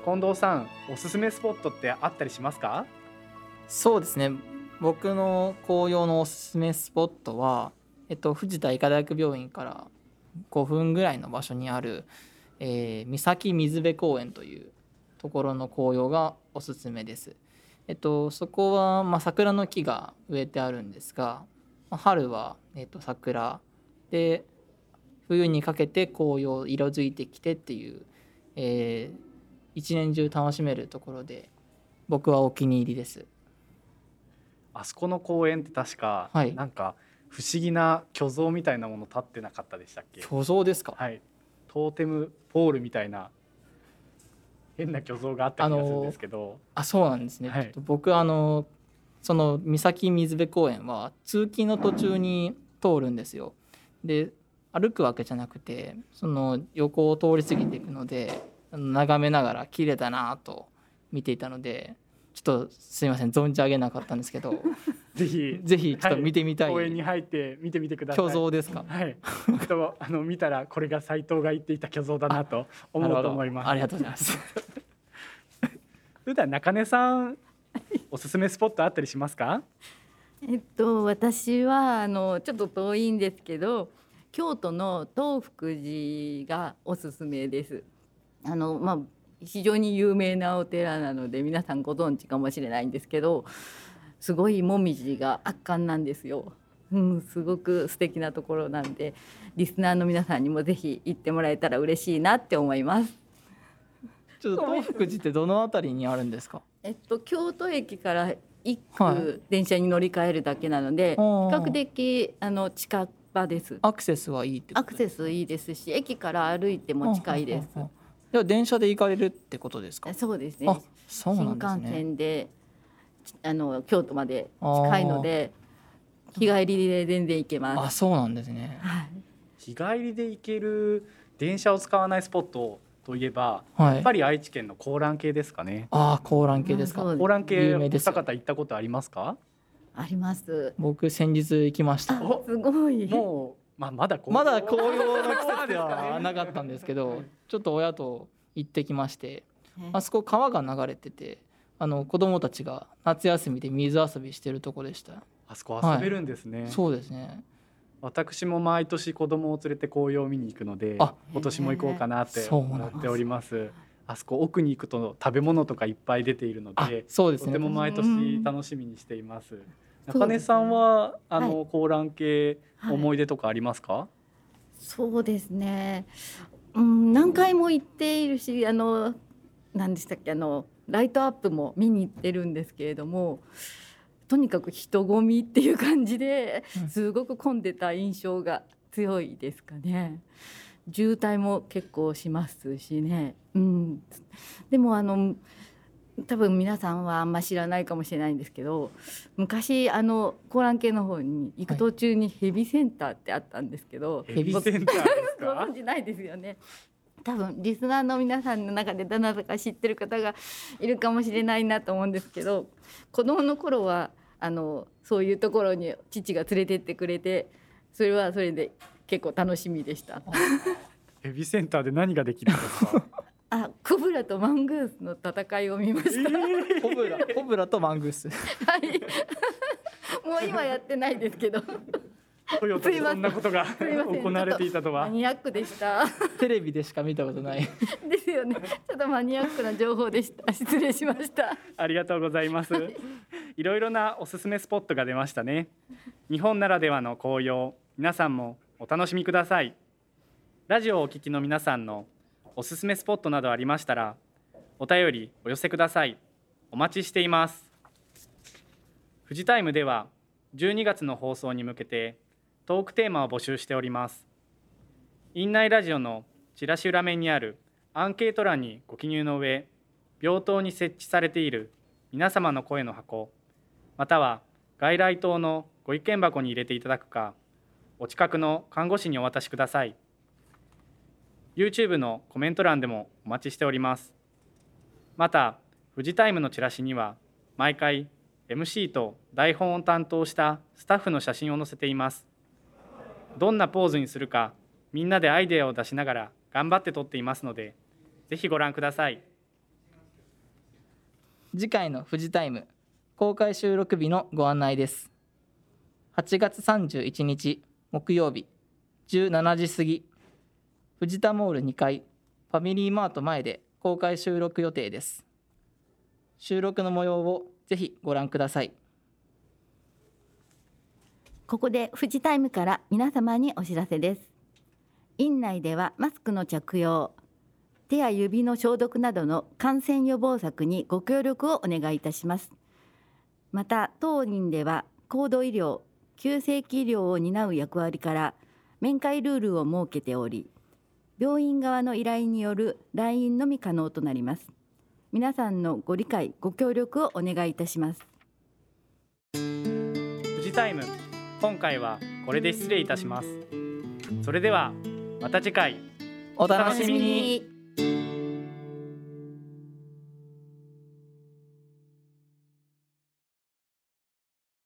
近藤さんおすすめスポットってあったりしますか？そうですね。僕の紅葉のおすすめスポットは、えっと、藤田医科大学病院から5分ぐらいの場所にある、えー、三崎水辺公園というところの紅葉がおすすめです。えっと、そこは、まあ、桜の木が植えてあるんですが、まあ、春は、えっと、桜で冬にかけて紅葉色づいてきてっていう、えー、一年中楽しめるところで僕はお気に入りですあそこの公園って確か、はい、なんか不思議な巨像みたいなもの立ってなかったでしたっけ？巨像ですか？はい。トーテムポールみたいな変な巨像があった気がするんですけど。あそうなんですね、はい、僕あのその三崎水辺公園は通勤の途中に通るんですよ。で歩くわけじゃなくてその横を通り過ぎていくので眺めながら綺麗だなと見ていたのでちょっとすいません存じ上げなかったんですけど ぜひぜひちょっと見てみたい、公園に入って見てみてください。虚像ですか？はい。とあの見たらこれが斉藤が言っていた虚像だなと思うと思います。ありがとうございます。普段中根さんおすすめスポットあったりしますか？えっと私はあのちょっと遠いんですけど京都の東福寺がおすすめです。あのまあ非常に有名なお寺なので皆さんご存知かもしれないんですけどすごいもみじが圧巻なんですよ。うん、すごく素敵なところなんでリスナーの皆さんにもぜひ行ってもらえたら嬉しいなって思います。ちょっと東福寺ってどのあたりにあるんですか？えっと京都駅から一はい区電車に乗り換えるだけなので、比較的あの近場です。アクセスはいいってアクセスいいですし駅から歩いても近いです。では電車で行かれるってことですか？そうですね。あそうなんです新幹ね線であの京都まで近いので日帰りで全然行けます。あそうなんですね。日帰りで行ける電車を使わないスポットといえば、はい。やっぱり愛知県の高蘭系ですかね。ああ高蘭系ですか？高蘭系お有名です二方行ったことありますか？あります。僕先日行きました。すごい。もうまあまだまだ紅葉の季節 ではなかったんですけどちょっと親と行ってきましてあそこ川が流れててあの子供たちが夏休みで水遊びしてるとこでした。あそこ遊べるんですね、はい。そうですね。私も毎年子供を連れて紅葉を見に行くのであ今年も行こうかなって思っております。あそこ奥に行くと食べ物とかいっぱい出ているのでそうですね。とても毎年楽しみにしています。そう中根さんはあの、はい高蘭系はい思い出とかありますか、そうですね。うん、何回も行っているし、あの、何でしたっけ、あの、ライトアップも見に行ってるんですけれども。とにかく人混みっていう感じで、すごく混んでた印象が強いですかね。渋滞も結構しますしね。うん。でも、あの。多分皆さんはあんま知らないかもしれないんですけど昔あの高蘭系の方に行く途中にヘビセンターってあったんですけど、ヘビセンターですごか存知ないですよね。多分リスナーの皆さんの中でどなたか知ってる方がいるかもしれないなと思うんですけど子供の頃はあのそういうところに父が連れてってくれてそれはそれで結構楽しみでした。ヘビセンターで何ができるんですか？あ、コブラとマングースの戦いを見ました。コブラコブラとマングースはい。もう今やってないですけど。トヨタでそんなことが行われていたとはマニアックでした。テレビでしか見たことないですよね。ちょっとマニアックな情報でした。失礼しました。ありがとうございます。いろいろなおすすめスポットが出ましたね。日本ならではの紅葉、皆さんもお楽しみください。ラジオをお聞きの皆さんのおすすめスポットなどありましたら、お便りお寄せください。お待ちしています。フジタイムでは12月の放送に向けてトークテーマを募集しております。院内ラジオのチラシ裏面にあるアンケート欄にご記入の上、病棟に設置されている皆様の声の箱または外来棟のご意見箱に入れていただくかお近くの看護師にお渡しください YouTube のコメント欄でもお待ちしております。またフジタイムのチラシには毎回 MC と台本を担当したスタッフの写真を載せています。どんなポーズにするかみんなでアイデアを出しながら頑張って撮っていますのでぜひご覧ください。次回のフジタイム公開収録日のご案内です。8月31日木曜日17時過ぎ。藤田モール2階ファミリーマート前で公開収録予定です収録の模様をぜひご覧くださいここでフジタイムから皆様にお知らせです。院内ではマスクの着用、手や指の消毒などの感染予防策にご協力をお願いいたします。また当院では高度医療、急性期医療を担う役割から面会ルールを設けており、病院側の依頼による来院のみ可能となります。皆さんのご理解、ご協力をお願いいたします。フジタイム今回はこれで失礼いたしますそれではまた次回お楽しみに